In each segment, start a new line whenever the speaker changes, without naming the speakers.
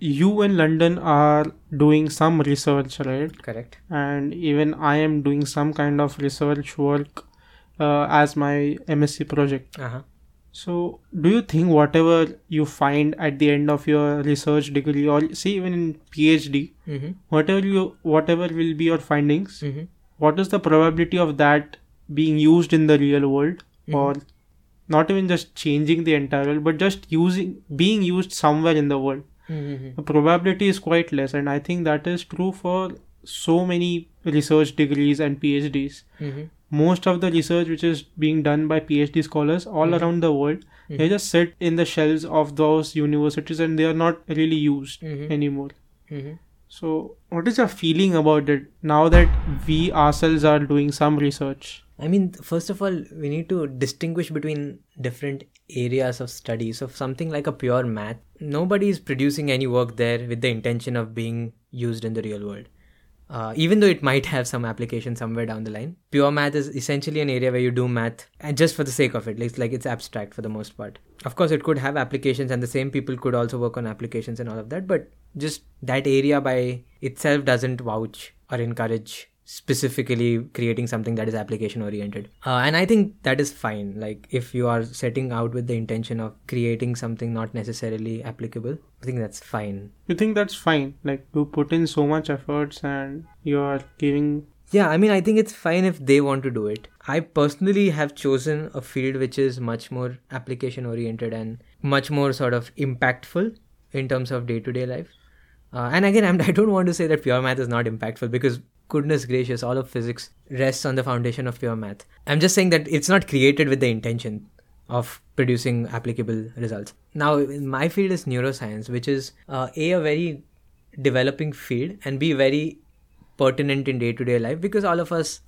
you in London are doing some research, right?
Correct.
And even I am doing some kind of research work uh, as my MSc project.
Uh-huh.
So, do you think whatever you find at the end of your research degree, or see even in PhD,
Mm-hmm.
whatever you whatever will be your findings,
Mm-hmm.
what is the probability of that being used in the real world,
Mhm.
or not even just changing the entire world, but just using being used somewhere in the world?
Mm-hmm.
The probability is quite less, and I think that is true for so many research degrees and PhDs.
Mm-hmm.
Most of the research which is being done by PhD scholars all
Mhm.
around the world, they
Mhm.
just sit in the shelves of those universities and they are not really used
Mhm.
anymore.
Mm-hmm.
So, what is your feeling about it now that we ourselves are doing some research?
I mean, first of all, we need to distinguish between different areas of study. So, something like a pure math, nobody is producing any work there with the intention of being used in the real world. Uh, even though it might have some application somewhere down the line, pure math is essentially an area where you do math and just for the sake of it. It's like it's abstract for the most part. Of course, it could have applications, and the same people could also work on applications and all of that. But just that area by itself doesn't vouch or encourage specifically creating something that is application oriented uh, and i think that is fine like if you are setting out with the intention of creating something not necessarily applicable i think that's fine
You think that's fine? Like, you put in so much efforts and you are giving.
yeah i mean i think it's fine if they want to do it i personally have chosen a field which is much more application oriented and much more sort of impactful in terms of day to day life uh, and again I'm, i don't want to say that pure math is not impactful because goodness gracious all of physics rests on the foundation of pure math i'm just saying that it's not created with the intention of producing applicable results now my field is neuroscience which is uh, a a very developing field and b very pertinent in day to day life because all of us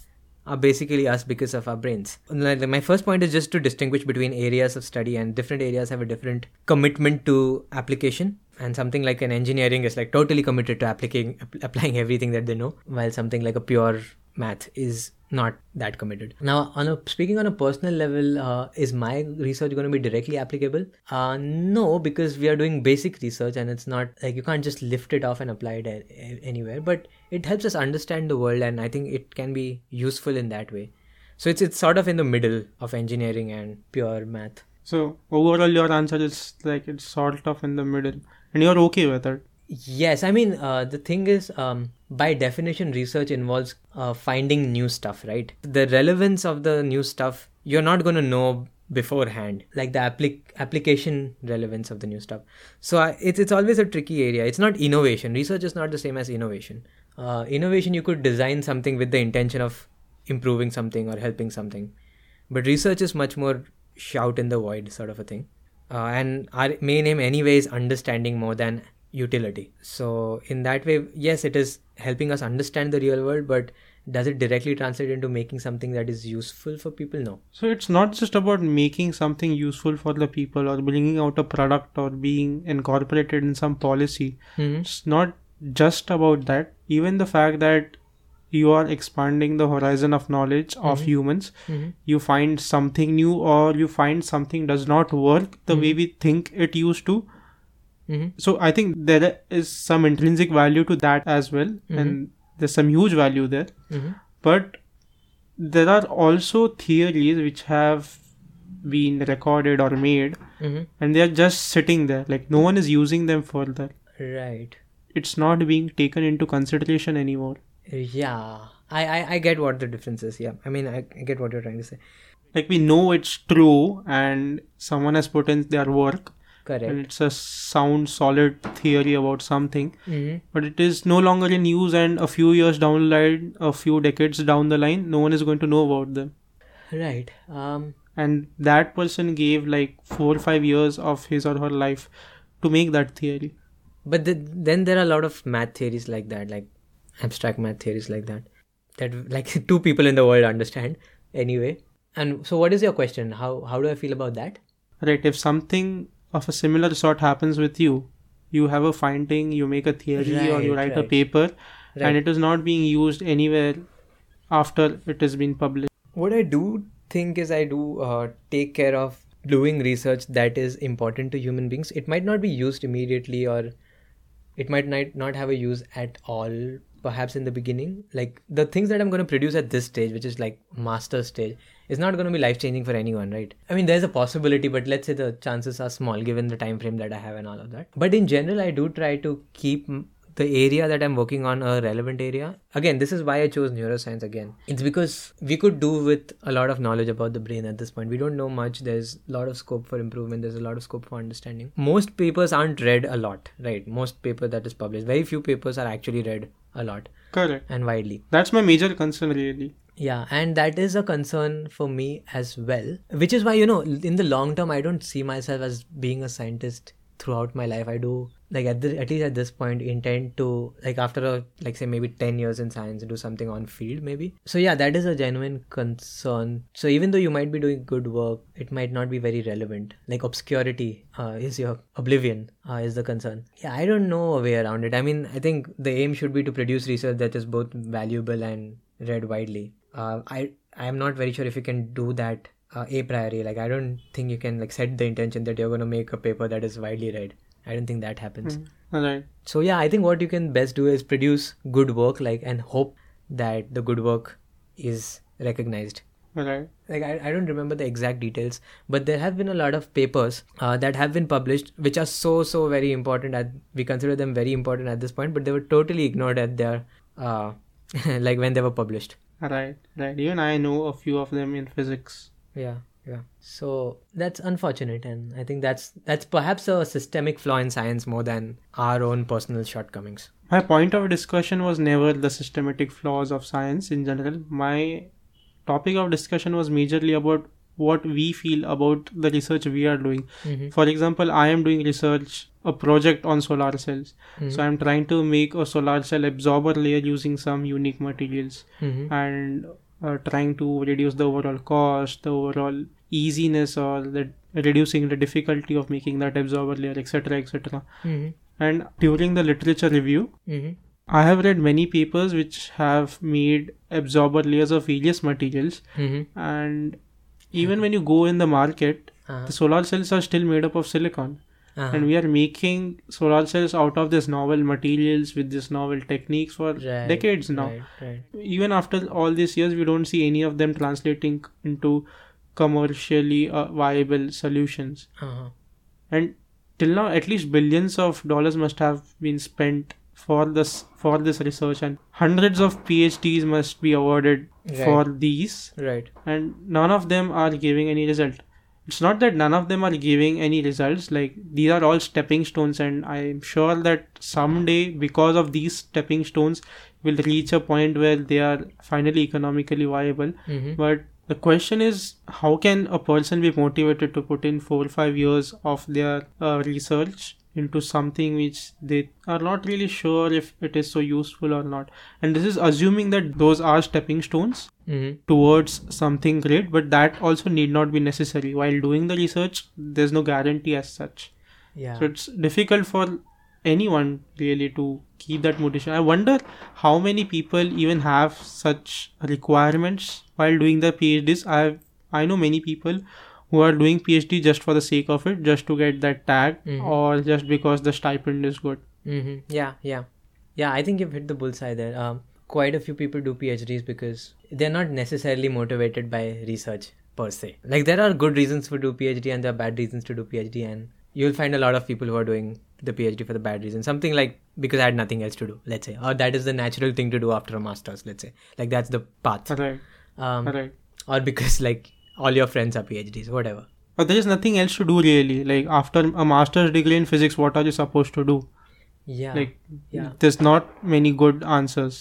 are basically us because of our brains. My first point is just to distinguish between areas of study, and different areas have a different commitment to application. And something like an engineering is like totally committed to applying applying everything that they know, while something like a pure math is not that committed. Now, on a speaking on a personal level, uh, is my research going to be directly applicable? Uh, no, because we are doing basic research, and it's not like you can't just lift it off and apply it a- anywhere. But it helps us understand the world, and I think it can be useful in that way. So it's it's sort of in the middle of engineering and pure math.
So, overall, your answer is like it's sort of in the middle, and you're okay with it.
Yes, I mean uh, the thing is, um, by definition, research involves uh, finding new stuff, right? The relevance of the new stuff you're not going to know beforehand, like the applic- application relevance of the new stuff. So I, it's it's always a tricky area. It's not innovation. Research is not the same as innovation. Uh, innovation, you could design something with the intention of improving something or helping something, but research is much more shout in the void sort of a thing. Uh, and our main aim anyway is understanding more than utility. So in that way, yes, it is helping us understand the real world, but does it directly translate into making something that is useful for people? No.
So it's not just about making something useful for the people or bringing out a product or being incorporated in some policy.
Mm-hmm.
It's not just about that. Even the fact that you are expanding the horizon of knowledge of
Mhm.
humans,
Mm-hmm.
you find something new or you find something does not work the way we think it used to.
Mm-hmm.
So I think there is some intrinsic value to that as well, and there's some huge value there.
Mm-hmm.
But there are also theories which have been recorded or made,
Mm-hmm.
and they are just sitting there. Like no one is using them further.
Right.
It's not being taken into consideration anymore.
Yeah. I, I, I get what the difference is. Yeah. I mean, I, I get what you're trying to say.
Like we know it's true, and someone has put in their work,
Correct.
and it's a sound, solid theory about something.
Mm-hmm.
But it is no longer in use, and a few years down the line, a few decades down the line, no one is going to know about them.
Right. Um.
and that person gave like four or five years of his or her life to make that theory
But the, then there are a lot of math theories like that, like abstract math theories like that, that like two people in the world understand anyway. And so, what is your question? How how do I feel about that?
right if something of a similar sort happens with you you have a finding you make a theory or you
Right,
write a paper
Right.
and it is not being used anywhere after it has been published
What I do think is I do uh, take care of doing research that is important to human beings. It might not be used immediately or it might not, not have a use at all perhaps in the beginning like the things that i'm going to produce at this stage which is like master stage is not going to be life changing for anyone right? I mean there's a possibility but let's say the chances are small given the time frame that i have and all of that. But in general i do try to keep the area that I'm working on a relevant area. Again, this is why I chose neuroscience again. It's because we could do with a lot of knowledge about the brain at this point. We don't know much. There's a lot of scope for improvement. There's a lot of scope for understanding. Most papers aren't read a lot, right? Most paper that is published. Very few papers are actually read a lot.
Correct.
And widely.
That's my major concern really.
Yeah, and that is a concern for me as well. Which is why, you know, in the long term, I don't see myself as being a scientist throughout my life. I do like at the, at least at this point intend to like after a like say maybe 10 years in science do something on field maybe. So yeah that is a genuine concern. So even though you might be doing good work it might not be very relevant. Like obscurity uh, is your oblivion uh, is the concern. Yeah i don't know a way around it. I mean i think the aim should be to produce research that is both valuable and read widely. Uh, i i am not very sure if you can do that uh, a priori like i don't think you can like set the intention that you're going to make a paper that is widely read I don't think that happens.
Mm. Right.
So yeah, I think what you can best do is produce good work, like and hope that the good work is recognized.
Right.
Like I, I don't remember the exact details, but there have been a lot of papers uh, that have been published, which are so so very important. At we consider them very important at this point, but they were totally ignored at their uh, like when they were published.
Right. Right. Even I know a few of them in physics.
Yeah yeah so that's unfortunate and i think that's that's perhaps a systemic flaw in science more than our own personal shortcomings
my point of discussion was never the systematic flaws of science in general my topic of discussion was majorly about what we feel about the research we are doing
mm-hmm.
for example i am doing research a project on solar cells
mm-hmm.
so i'm trying to make a solar cell absorber layer using some unique materials
mm-hmm.
and uh, trying to reduce the overall cost, the overall easiness, or the reducing the difficulty of making that absorber layer, etc., etc.
Mm-hmm.
And during the literature review,
Mm-hmm.
I have read many papers which have made absorber layers of various materials,
Mm-hmm.
and even when you go in the market,
Uh-huh.
the solar cells are still made up of silicon
Uh-huh.
and we are making solar cells out of this novel materials with this novel techniques for
Right,
decades now
right, right.
even after all these years we don't see any of them translating into commercially uh, viable solutions
Uh-huh.
and till now at least billions of dollars must have been spent for this for this research and hundreds of phds must be awarded for these
right
and none of them are giving any result it's not that none of them are giving any results like these are all stepping stones and i'm sure that someday because of these stepping stones will reach a point where they are finally economically viable
mm-hmm.
but the question is how can a person be motivated to put in 4 or 5 years of their uh, research into something which they are not really sure if it is so useful or not. And this is assuming that those are stepping stones
Mm-hmm.
towards something great but that also need not be necessary. While doing the research there's no guarantee as such.
Yeah.
So it's difficult for anyone really to keep that motivation. I wonder how many people even have such requirements while doing their phds i i know many people who are doing phd just for the sake of it just to get that tag
Mhm.
or just because the stipend is good
Mm-hmm. Yeah, yeah, yeah. I think you've hit the bullseye there. Um, quite a few people do PhDs because they're not necessarily motivated by research per se. Like there are good reasons to do PhD and there are bad reasons to do PhD, and you'll find a lot of people who are doing the PhD for the bad reason. Something like because I had nothing else to do, let's say, or that is the natural thing to do after a master's, let's say. Like that's the path.
right
Um,
right
or because like all your friends are PhDs, whatever.
but there is nothing else to do really like after a master's degree in physics what are you supposed to do
Yeah.
like
yeah.
there's not many good answers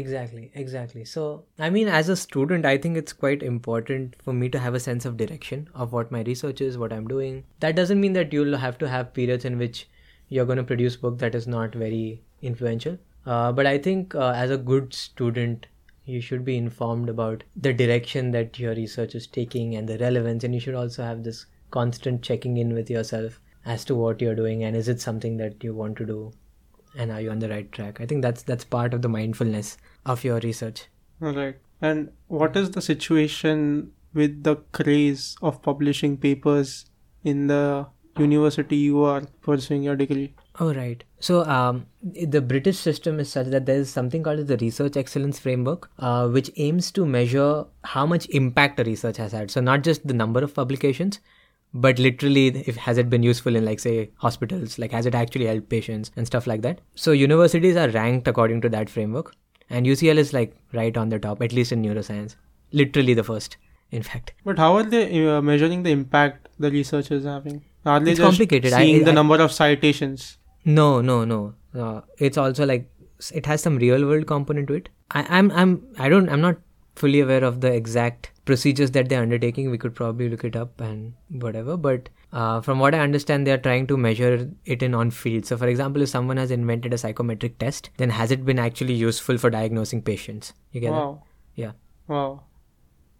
Exactly, exactly. So, I mean, as a student, I think it's quite important for me to have a sense of direction of what my research is, what I'm doing. That doesn't mean that you'll have to have periods in which you're going to produce work that is not very influential. Uh, but I think uh, as a good student, you should be informed about the direction that your research is taking and the relevance, and you should also have this constant checking in with yourself as to what you're doing and is it something that you want to do and are you on the right track? I think that's that's part of the mindfulness of your research.
Right and what is the situation with the craze of publishing papers in the university you are pursuing your degree
Oh, right. So, um, the British system is such that there is something called the Research Excellence Framework, uh, which aims to measure how much impact a research has had. So, not just the number of publications, but literally, if has it been useful in, like, say, hospitals, like, has it actually helped patients and stuff like that. So, universities are ranked according to that framework, and UCL is like right on the top, at least in neuroscience, literally the first, in fact.
But how are they uh, measuring the impact the research is having? Are they
It's
just
complicated. I-
seeing the number of citations?
No, no, no. Uh, it's also like it has some real world component to it. I, I'm, I'm, I don't, I'm not fully aware of the exact procedures that they're undertaking. We could probably look it up and whatever. But uh, from what I understand, they are trying to measure it in on field. So, for example, if someone has invented a psychometric test, then has it been actually useful for diagnosing patients? You get that?
Wow.
Yeah.
Wow.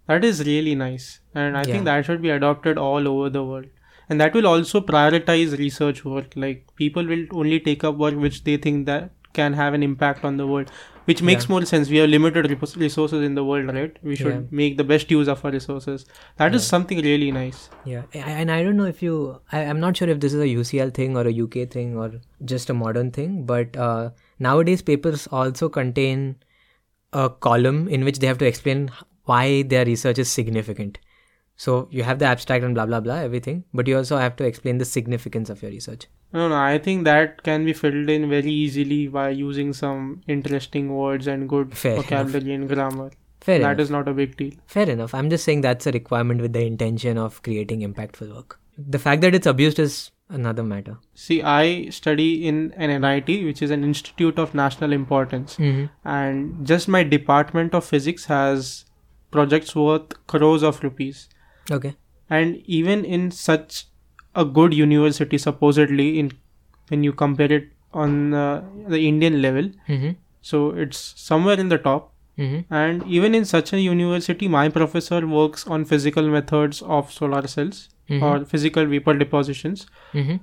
That is really nice. And I
Yeah.
think that should be adopted all over the world. And that will also prioritize research work. Like people will only take up work which they think that can have an impact on the world. Which makes
Yeah.
more sense. We have limited resources in the world, right? We should
Yeah.
make the best use of our resources. That is
Yeah.
something really nice.
Yeah, and I don't know if you, I, I'm not sure if this is a UCL thing or a UK thing or just a modern thing, but uh, nowadays papers also contain a column in which they have to explain why their research is significant. So you have the abstract and blah blah blah everything, but you also have to explain the significance of your research.
No, no, I think that can be filled in very easily by using some interesting words and good
Fair enough.
vocabulary and grammar.
Fair
That
enough.
is not a big deal.
Fair enough. I'm just saying that's a requirement with the intention of creating impactful work. The fact that it's abused is another matter.
See, I study in an NIT, which is an institute of national importance.
Mm-hmm.
and just my department of physics has projects worth crores of rupees
Okay.
and even in such a good university supposedly in when you compare it on uh, the indian level
Mm-hmm.
so it's somewhere in the top
Mm-hmm.
and even in such a university my professor works on physical methods of solar cells
Mhm.
or physical vapor depositions
Mm-hmm.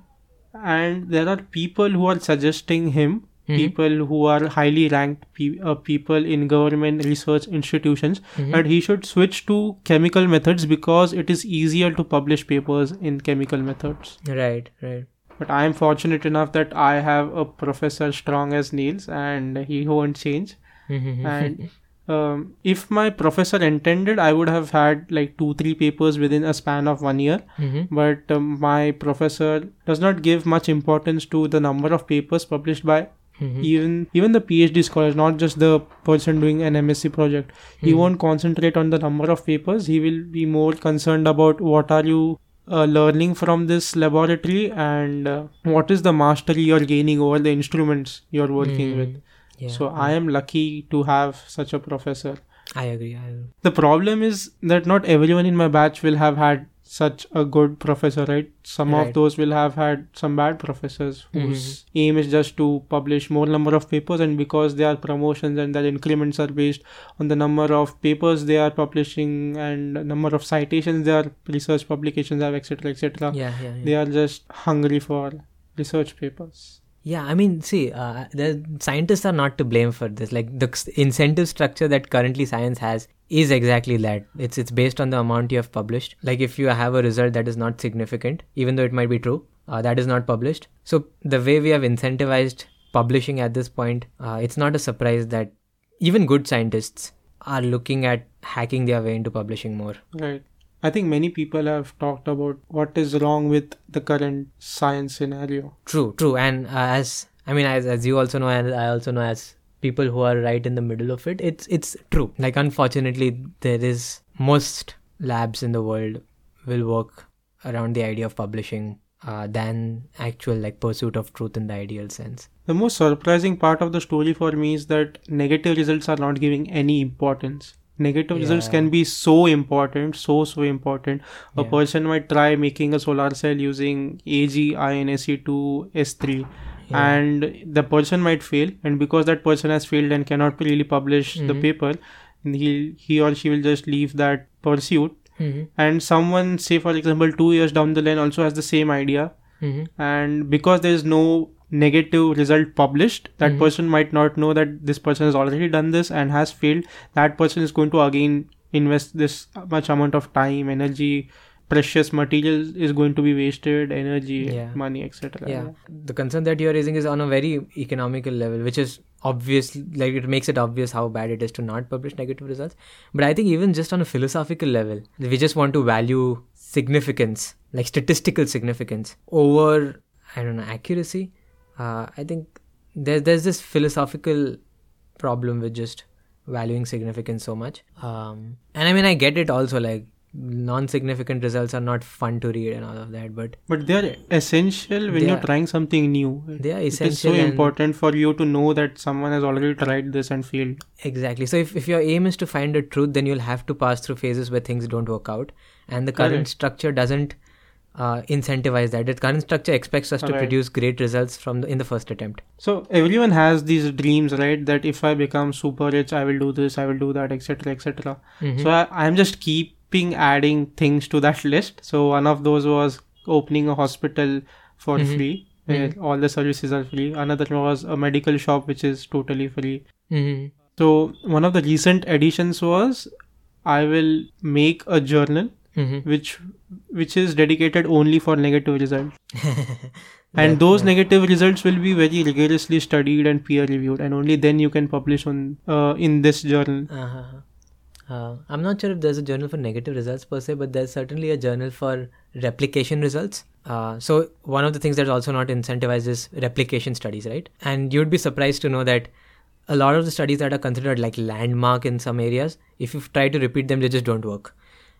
and there are people who are suggesting him
Mhm.
people who are highly ranked pe- uh, people in government research institutions
Mhm.
that he should switch to chemical methods because it is easier to publish papers in chemical methods
Right. Right.
but i am fortunate enough that i have a professor strong as nails and he won't change
Mm-hmm.
and um, if my professor intended i would have had like two three papers within a span of one year
mm-hmm.
but um, my professor does not give much importance to the number of papers published by
Mm-hmm.
even even the phd scholars not just the person doing an msc project he
Mhm.
won't concentrate on the number of papers he will be more concerned about what are you uh, learning from this laboratory and uh, what is the mastery you're gaining over the instruments you're working with
Mm, Yeah,
so i am lucky to have such a professor
I agree. I agree.
the problem is that not everyone in my batch will have had such a good professor right some of those will have had some bad professors whose aim is just to publish more number of papers and because they are promotions and their increments are based on the number of papers they are publishing and number of citations their research publications have etc etc
Yeah, yeah, yeah.
they are just hungry for research papers
Yeah, I mean, see, uh, the scientists are not to blame for this. Like the incentive structure that currently science has is exactly that. It's it's based on the amount you have published. Like if you have a result that is not significant, even though it might be true, uh, that is not published. So the way we have incentivized publishing at this point, uh, it's not a surprise that even good scientists are looking at hacking their way into publishing more.
right i think many people have talked about what is wrong with the current science scenario
True, true. And uh, as I mean, as as you also know, and I also know, as people who are right in the middle of it, it's it's true. Like unfortunately, there is most labs in the world will work around the idea of publishing uh, than actual like pursuit of truth in the ideal sense.
The most surprising part of the story for me is that negative results are not giving any importance. Negative results can be so important, so so important. A
Yeah.
person might try making a solar cell using Ag, INSE2, S3,
Yeah.
and the person might fail. And because that person has failed and cannot really publish the
Mhm.
paper, he he or she will just leave that pursuit.
Mm-hmm.
And someone, say for example, two years down the line, also has the same idea,
Mm-hmm.
and because there is no negative result published that
Mhm.
person might not know that this person has already done this and has failed that person is going to again invest this much amount of time energy precious material is going to be wasted, energy,
Yeah.
money, etc.
yeah the concern that you're raising is on a very economical level which is obvious like it makes it obvious how bad it is to not publish negative results but i think even just on a philosophical level we just want to value significance like statistical significance over i don't know accuracy uh, i think there, there's this philosophical problem with just valuing significance so much um, and i mean i get it also like non-significant results are not fun to read and all of that but
But they're essential when you're
are-
trying something new.
they are essential
It is so important for you to know that someone has already tried this and failed.
Exactly. So if, if your aim is to find the truth, then you'll have to pass through phases where things don't work out. And the current
Correct.
structure doesn't uh, incentivize that. The current structure expects us to
Right.
produce great results from the, in the first attempt.
So everyone has these dreams, right? That if I become super rich, I will do this, I will do that, etc., etc.
Mhm.
So I, I'm just keeping adding things to that list. So one of those was opening a hospital for
Mhm.
free, where all the services are free. Another was a medical shop, which is totally free.
Mhm.
So one of the recent additions was I will make a journal
Mhm.
which which is dedicated only for negative results.
Yeah,
and those
yeah.
negative results will be very rigorously studied and peer reviewed and only then you can publish on uh, in this journal
Uh-huh. Uh, I'm not sure if there's a journal for negative results per se, but there's certainly a journal for replication results. Uh, so one of the things that's also not incentivized is replication studies, right? And you'd be surprised to know that a lot of the studies that are considered like landmark in some areas, if you try to repeat them, they just don't work.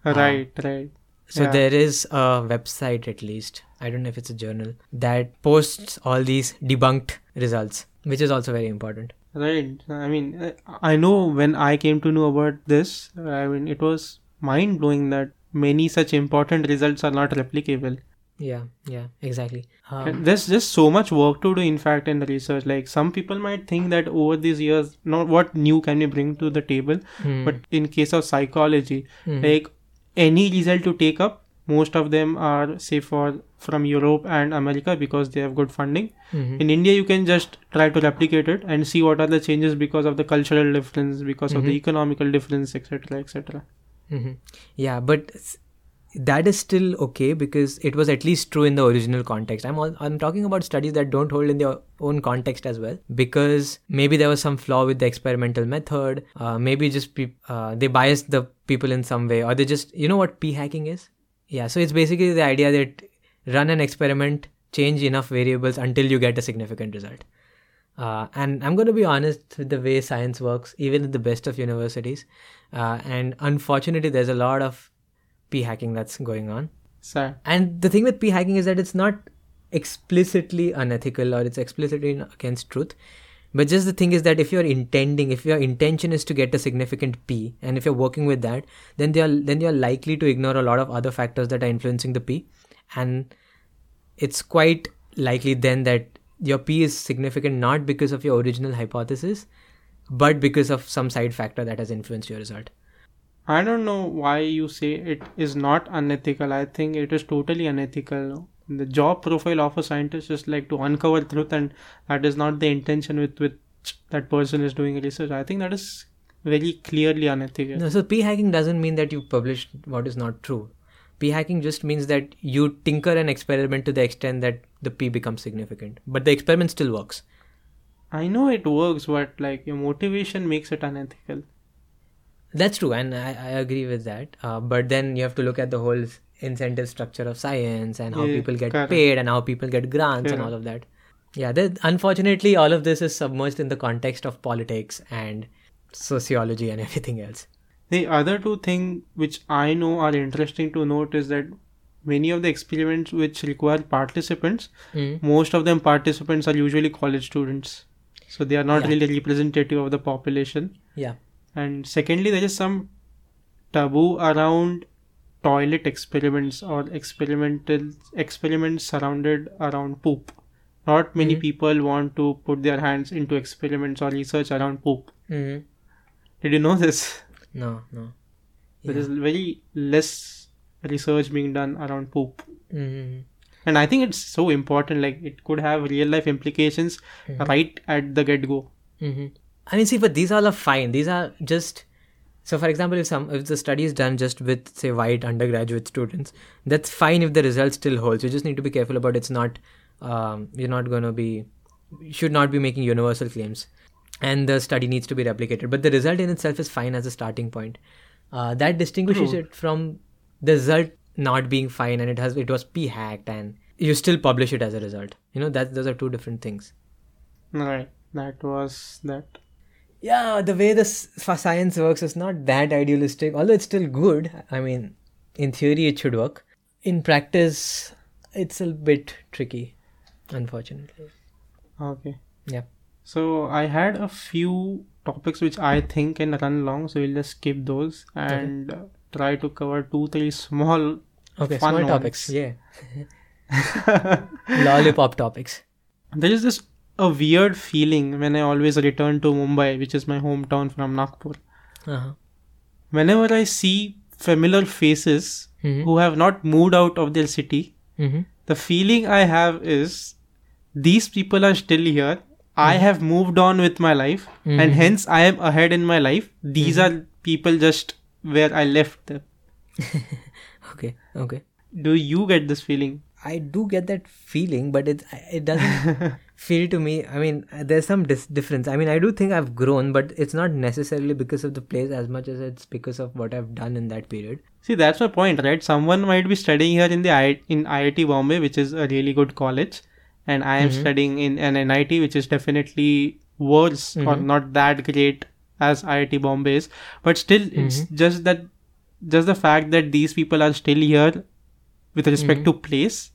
right right
So
Yeah.
there is a website at least. I don't know if it's a journal that posts all these debunked results, which is also very important.
Right. I mean i know when i came to know about this i mean it was mind blowing that many such important results are not replicable.
Yeah, yeah, exactly. Um,
there's just so much work to do in fact in the research. Like some people might think that over these years not what new can we bring to the table
hmm,
but in case of psychology
hmm,
like any result to take up most of them are say for from europe and america because they have good funding
mhm.
in india you can just try to replicate it and see what are the changes because of the cultural difference because of the
Mhm.
economical difference etc etc
hmm Yeah, but that is still okay because it was at least true in the original context. I'm all, I'm talking about studies that don't hold in their own context as well because maybe there was some flaw with the experimental method. Uh, maybe just peop uh, they biased the people in some way, or they just you know what p hacking is? Yeah, so it's basically the idea that run an experiment, change enough variables until you get a significant result. Uh, and I'm going to be honest with the way science works, even in the best of universities. Uh, and unfortunately, there's a lot of p hacking that's going on.
sad
And the thing with p hacking is that it's not explicitly unethical or it's explicitly against truth. But just the thing is that if you're intending, if your intention is to get a significant p, and if you're working with that, then they are then you're likely to ignore a lot of other factors that are influencing the p, and it's quite likely then that your p is significant not because of your original hypothesis, but because of some side factor that has influenced your result.
i don't know why you say it is not unethical. I think it is totally unethical the job profile of a scientist is like to uncover truth and that is not the intention with which that person is doing research i think that is very clearly unethical
No, so p hacking doesn't mean that you publish what is not true. P hacking just means that you tinker an experiment to the extent that the p becomes significant, but the experiment still works.
I know it works, but like your motivation makes it unethical.
That's true, and I, I agree with that. Uh, but then you have to look at the whole incentive structure of science and how
Yeah,
people get
correct.
paid and how people get grants and all of that. Yeah, unfortunately, all of this is submerged in the context of politics and sociology and everything else.
The other two things which I know are interesting to note is that many of the experiments which require participants,
Mm.
most of them participants are usually college students. So they are not
Yeah.
really representative of the population.
Yeah.
And secondly, there is some taboo around toilet experiments or experimental experiments surrounded around poop. Not many
Mhm.
people want to put their hands into experiments or research around poop.
hmm
Did you know this?
No, no.
There
Yeah.
is very less research being done around poop.
Mhm.
And I think it's so important, like it could have real life implications
Mhm.
right at the get go.
hmm I mean, see, but these all are fine. These are just So, for example, if some if the study is done just with say white undergraduate students, that's fine if the result still holds. You just need to be careful about it's not um, you're not going to be should not be making universal claims, and the study needs to be replicated. But the result in itself is fine as a starting point. Uh, that distinguishes
True.
it from the result not being fine and it has it was p hacked and you still publish it as a result. You know that those are two different things.
Right. That was that.
Yeah the way this science works is not that idealistic although it's still good i mean in theory it should work in practice it's a bit tricky unfortunately
Okay.
yeah
So I had a few topics which I think can run long, so we'll just skip those and uh, try to cover two, three small.
okay small
ones.
topics yeah lollipop topics
there is this a weird feeling when I always return to Mumbai, which is my hometown from Nagpur.
uh-huh.
Whenever I see familiar faces
Mhm.
who have not moved out of their city,
mm-hmm.
the feeling I have is these people are still here. I have moved on with my life, and
Mhm.
hence I am ahead in my life. These are people just where I left them.
okay okay
Do you get this feeling?
I do get that feeling but it it doesn't feel to me i mean there's some dis- difference i mean i do think i've grown but it's not necessarily because of the place as much as it's because of what i've done in that period
See, that's my point, right? Someone might be studying here in the I- in IIT Bombay, which is a really good college, and I am
Mhm.
studying in an NIT, which is definitely worse or
Mhm.
not that great as IIT Bombay is. But still, it's
Mhm.
just that, just the fact that these people are still here with respect to mm-hmm. place,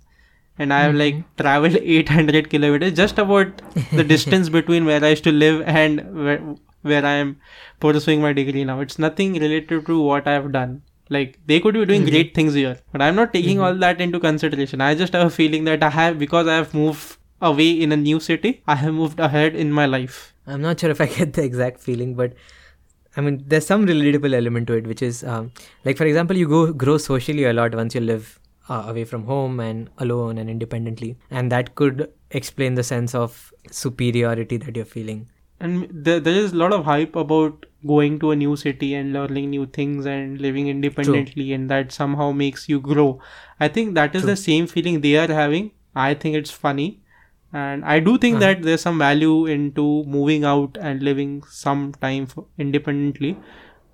and I have mm-hmm. like traveled 800 kilometers, just about the distance between where I used to live and where, where I am pursuing my degree now. It's nothing related to what I have done. Like they could be doing mm-hmm. great things here, but I'm not taking all that into consideration. I just have a feeling that I have because I have moved away in a new city. I have moved ahead in my life.
I'm not sure if I get the exact feeling, but I mean, there's some relatable element to it, which is um, like, for example, you go grow socially a lot once you live uh, away from home and alone and independently, and that could explain the sense of superiority that you're feeling.
And there, there is a lot of hype about going to a new city and learning new things and living independently, and that somehow makes you grow. I think that is
True.
the same feeling they are having. I think it's funny. And I do think
Uh-huh.
that there's some value into moving out and living some time independently.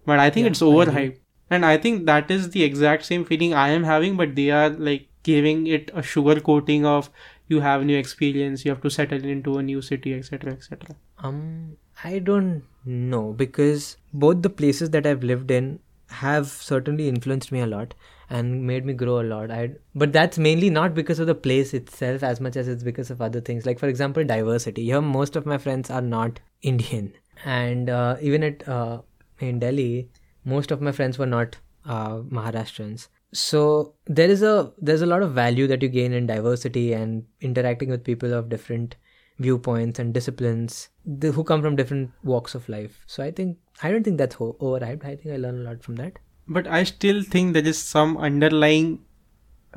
But I think
Yeah,
it's overhyped. And I think that is the exact same feeling I am having, but they are like giving it a sugar coating of you have new experience, you have to settle into a new city, etc. etc.
Um, I don't know because both the places that I've lived in have certainly influenced me a lot and made me grow a lot. I but that's mainly not because of the place itself as much as it's because of other things. Like for example, diversity. Here, most of my friends are not Indian, and uh, even at uh, in Delhi, most of my friends were not uh, Maharashtrians. So there is a there's a lot of value that you gain in diversity and interacting with people of different viewpoints and disciplines the, who come from different walks of life. So I think I don't think that's ho- overhyped. I think I learn a lot from that.
but I still think there is some underlying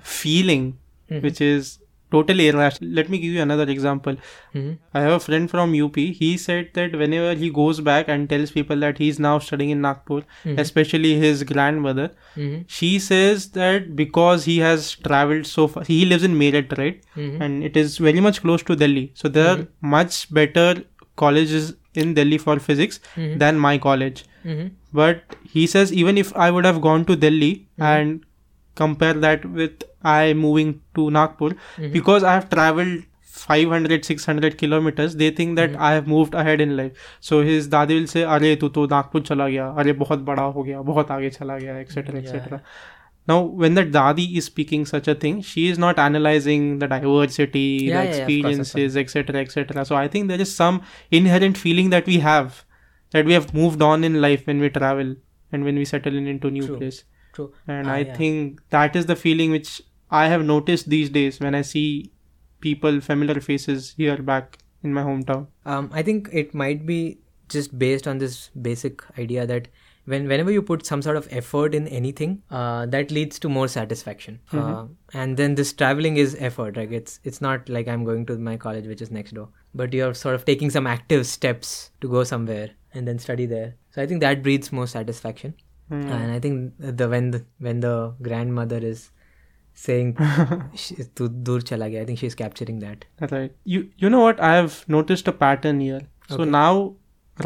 feeling
Mhm.
which is totally irrational. Let me give you another example.
Mhm.
I have a friend from UP. He said that whenever he goes back and tells people that he's now studying in Nagpur,
Mhm.
especially his grandmother,
Mhm.
she says that because he has traveled so far, he lives in Meerut, right?
Mhm.
And it is very much close to Delhi. So there are much better colleges in Delhi for physics
Mhm.
than my college. But he says even if I would have gone to Delhi and compare that with I moving to Nagpur, because I have traveled 500 600 kilometers they think that I have moved ahead in life so his dadi will say अरे तू तो नागपुर चला गया अरे बहुत बड़ा हो गया बहुत आगे चला गया etc etc now when the dadi is speaking such a thing she is not analyzing the diversity
Yeah,
the
yeah, yeah, of course, of course.
experiences etc etc so i think there is some inherent feeling that we have that we have moved on in life when we travel and when we settle in into new
True.
place
True.
and
Ah,
i
yeah.
think that is the feeling which i have noticed these days when i see people familiar faces here back in my hometown
Um, I think it might be just based on this basic idea that when whenever you put some sort of effort in anything, uh, that leads to more satisfaction. Uh, and then this traveling is effort. Like it's it's not like I'm going to my college, which is next door, but you're sort of taking some active steps to go somewhere, and then study there. So I think that breeds more satisfaction.
Hmm.
And I think the when the when the grandmother is saying "Sh- tu dur chala gaya, I think she's capturing that.
Right. You you know what? I have noticed a pattern here. So
Okay.
now,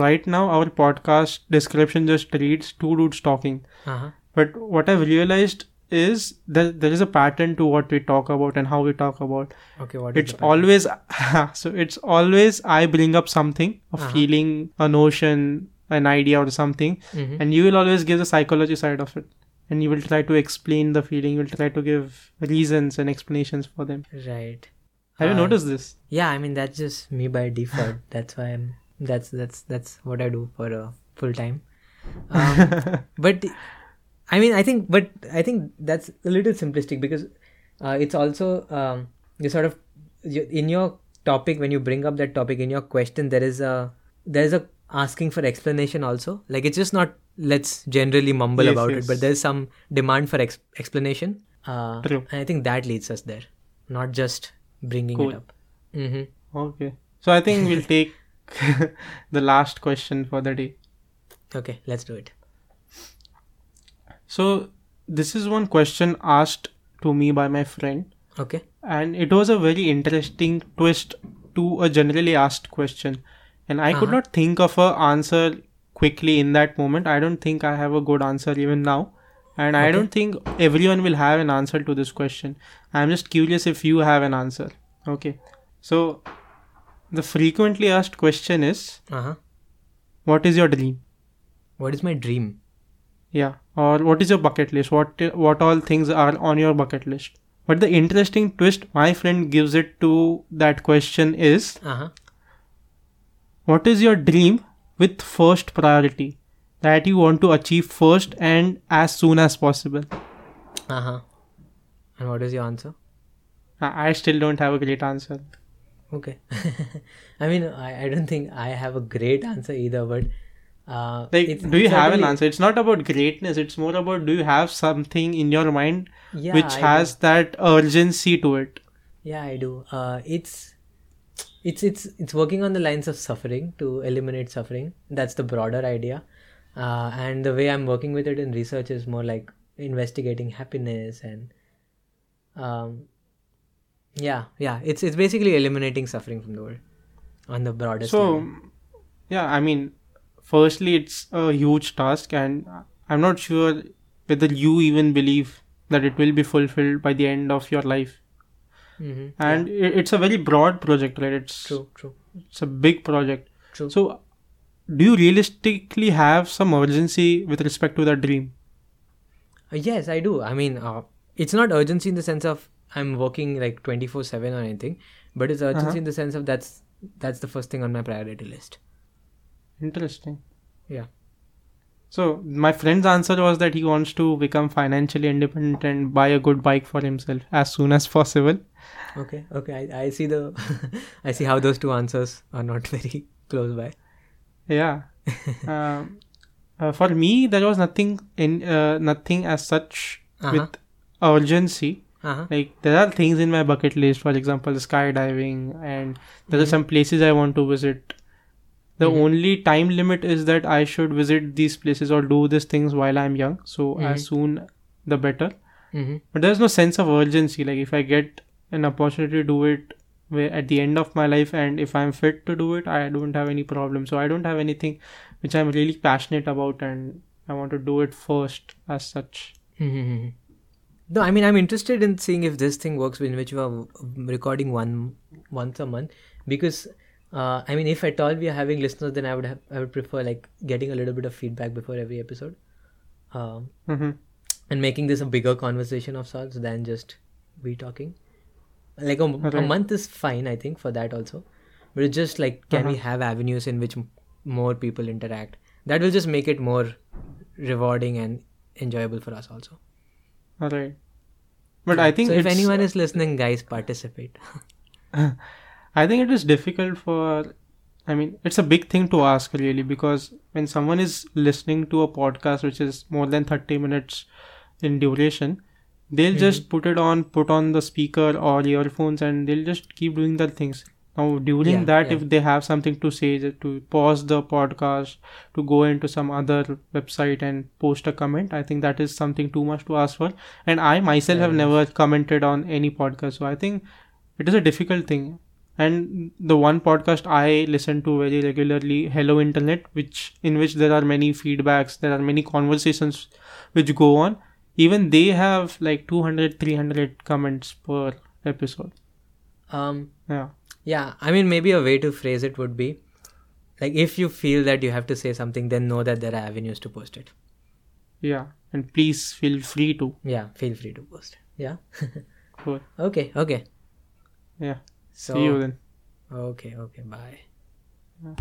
right now, our podcast description just reads two dudes talking.
Uh-huh.
But what I've realized is that there is a pattern to what we talk about and how we talk about.
Okay, what
It's always so it's always I bring up something, a
Uh-huh.
feeling, a notion, an idea or something,
Mhm.
and you will always give the psychology side of it. And you will try to explain the feeling, you will try to give reasons and explanations for them.
Right.
Have you
Uh,
noticed this?
Yeah, I mean that's just me by default. that's why I'm. That's that's that's what I do for a full time. Um, but I mean, I think, but I think that's a little simplistic because uh, it's also um, you sort of you, in your topic when you bring up that topic in your question there is a there is a asking for explanation also. Like it's just not let's generally mumble
Yes,
about
yes.
it, but there's some demand for ex- explanation. Uh,
True.
And I think that leads us there, not just bringing
Cool.
it up. hmm
Okay. So I think we'll take the last question for the day.
Okay, let's do it.
So this is one question asked to me by my friend,
Okay.
and it was a very interesting twist to a generally asked question. And I could
Uh-huh.
not think of a answer quickly in that moment. I don't think I have a good answer even now. And I don't think everyone will have an answer to this question. I'm just curious if you have an answer. Okay. So the frequently asked question is
Uh huh.
what is your dream?
What is my dream?
Yeah, or what is your bucket list? What what all things are on your bucket list? But the interesting twist my friend gives it to that question is
Uh huh.
What is your dream with first priority that you want to achieve first and as soon as possible?
Uh huh. And what is your answer?
I I still don't have a great answer.
Okay. I mean, I, I don't think I have a great answer either, but uh,
Like, do you have an answer? It's not about greatness. It's more about do you have something in your mind
Yeah,
which
I
has that urgency to it?
Yeah, I do. Uh, it's it's it's it's working on the lines of suffering to eliminate suffering. That's the broader idea, uh, and the way I'm working with it in research is more like investigating happiness and um, yeah, yeah. It's it's basically eliminating suffering from the world on the broadest.
So,
level.
yeah, I mean, firstly, it's a huge task, and I'm not sure whether you even believe that it will be fulfilled by the end of your life.
Mhm.
And i it's a very broad project, right? It's
true, true,
it's a big project.
true.
So, do you realistically have some urgency with respect to that dream?
Uh, yes, I do. I mean, uh, it's not urgency in the sense of I'm working like 24 7 or anything, but it's urgency
Uh-huh.
in the sense of that's that's the first thing on my priority list.
Interesting.
Yeah.
So my friend's answer was that he wants to become financially independent and buy a good bike for himself as soon as possible.
Okay, okay. I, I see the I see how those two answers are not very close by.
Yeah. um, uh, for me, there was nothing in uh, nothing as such
Uh-huh.
with urgency.
Uh-huh.
Like there are things in my bucket list, for example, skydiving, and there are
Mhm.
some places I want to visit. The
Mhm.
only time limit is that I should visit these places or do these things while I'm young. So
Mhm.
as soon the better.
hmm
But there's no sense of urgency. Like if I get an opportunity to do it at the end of my life and if I'm fit to do it, I don't have any problem. So I don't have anything which I'm really passionate about and I want to do it first as such.
Mm-hmm. No, I mean I'm interested in seeing if this thing works in which we are recording one once a month because uh, I mean if at all we are having listeners then I would have I would prefer like getting a little bit of feedback before every episode um,
hmm
and making this a bigger conversation of sorts than just we talking. Like a, a month is fine I think for that also, but it's just like can we
Uh-huh.
have avenues in which m- more people interact? That will just make it more rewarding and enjoyable for us also.
All right. But I think
so. If anyone is listening, guys, participate.
I think it is difficult for. I mean, it's a big thing to ask really because when someone is listening to a podcast which is more than 30 minutes in duration, they'll
Mhm.
just put it on, put on the speaker or earphones, and they'll just keep doing their things. Now during
Yeah,
that,
yeah.
if they have something to say, to pause the podcast, to go into some other website and post a comment, I think that is something too much to ask for. And I myself
Fair
have never commented on any podcast, so I think it is a difficult thing. And the one podcast I listen to very regularly, Hello Internet, which in which there are many feedbacks, there are many conversations which go on. Even they have like 200, 300 comments per episode.
Um,
Yeah.
yeah, I mean, maybe a way to phrase it would be like if you feel that you have to say something, then know that there are avenues to post it.
Yeah, and please feel free to.
Yeah, feel free to post it. Yeah.
Cool.
okay, okay.
Yeah.
So,
See you then.
Okay, okay, bye.
Yeah.